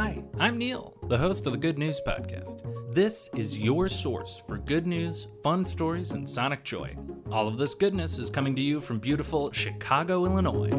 Hi, I'm Neil, the host of the Good News Podcast. This is your source for good news, fun stories, and sonic joy. All of this goodness is coming to you from beautiful Chicago, Illinois.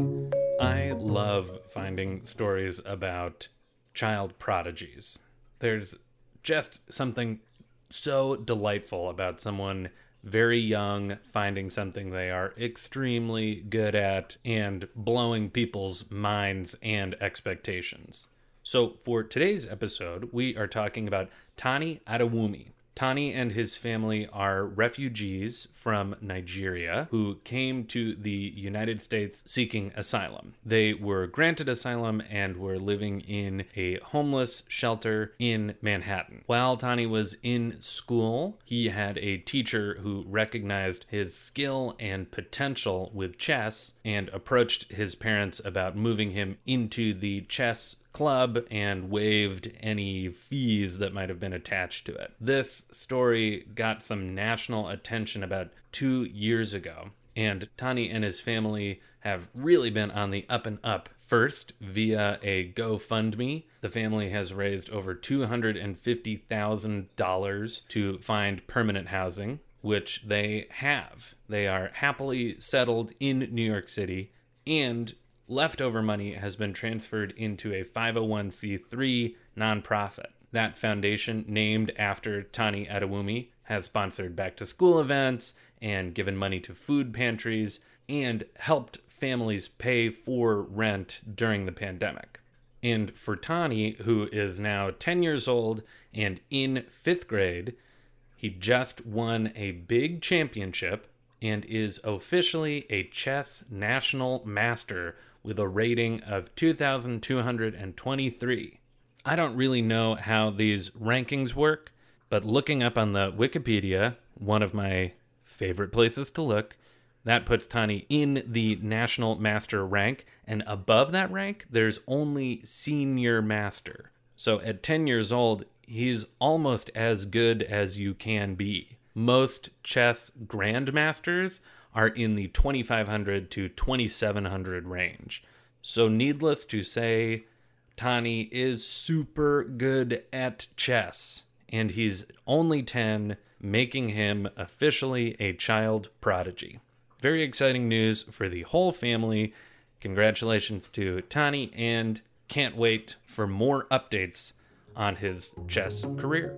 I love finding stories about child prodigies. There's just something so delightful about someone very young finding something they are extremely good at and blowing people's minds and expectations. So, for today's episode, we are talking about Tani Adewumi. Tani and his family are refugees from Nigeria who came to the United States seeking asylum. They were granted asylum and were living in a homeless shelter in Manhattan. While Tani was in school, he had a teacher who recognized his skill and potential with chess and approached his parents about moving him into the chess club and waived any fees that might have been attached to it. This story got some national attention about two years ago, and Tani and his family have really been on the up and up. First, via a GoFundMe, the family has raised over $250,000 to find permanent housing, which they have. They are happily settled in New York City and leftover money has been transferred into a 501c3 nonprofit. That foundation, named after Tani Adewumi, has sponsored back to school events and given money to food pantries and helped families pay for rent during the pandemic. And for Tani, who is now 10 years old and in fifth grade, he just won a big championship and is officially a chess national master with a rating of 2,223. I don't really know how these rankings work, but looking up on the Wikipedia, one of my favorite places to look, that puts Tani in the national master rank, and above that rank, there's only senior master. So at 10 years old, he's almost as good as you can be. Most chess grandmasters are in the 2500 to 2700 range. So, needless to say, Tani is super good at chess, and he's only 10, making him officially a child prodigy. Very exciting news for the whole family. Congratulations to Tani, and can't wait for more updates on his chess career.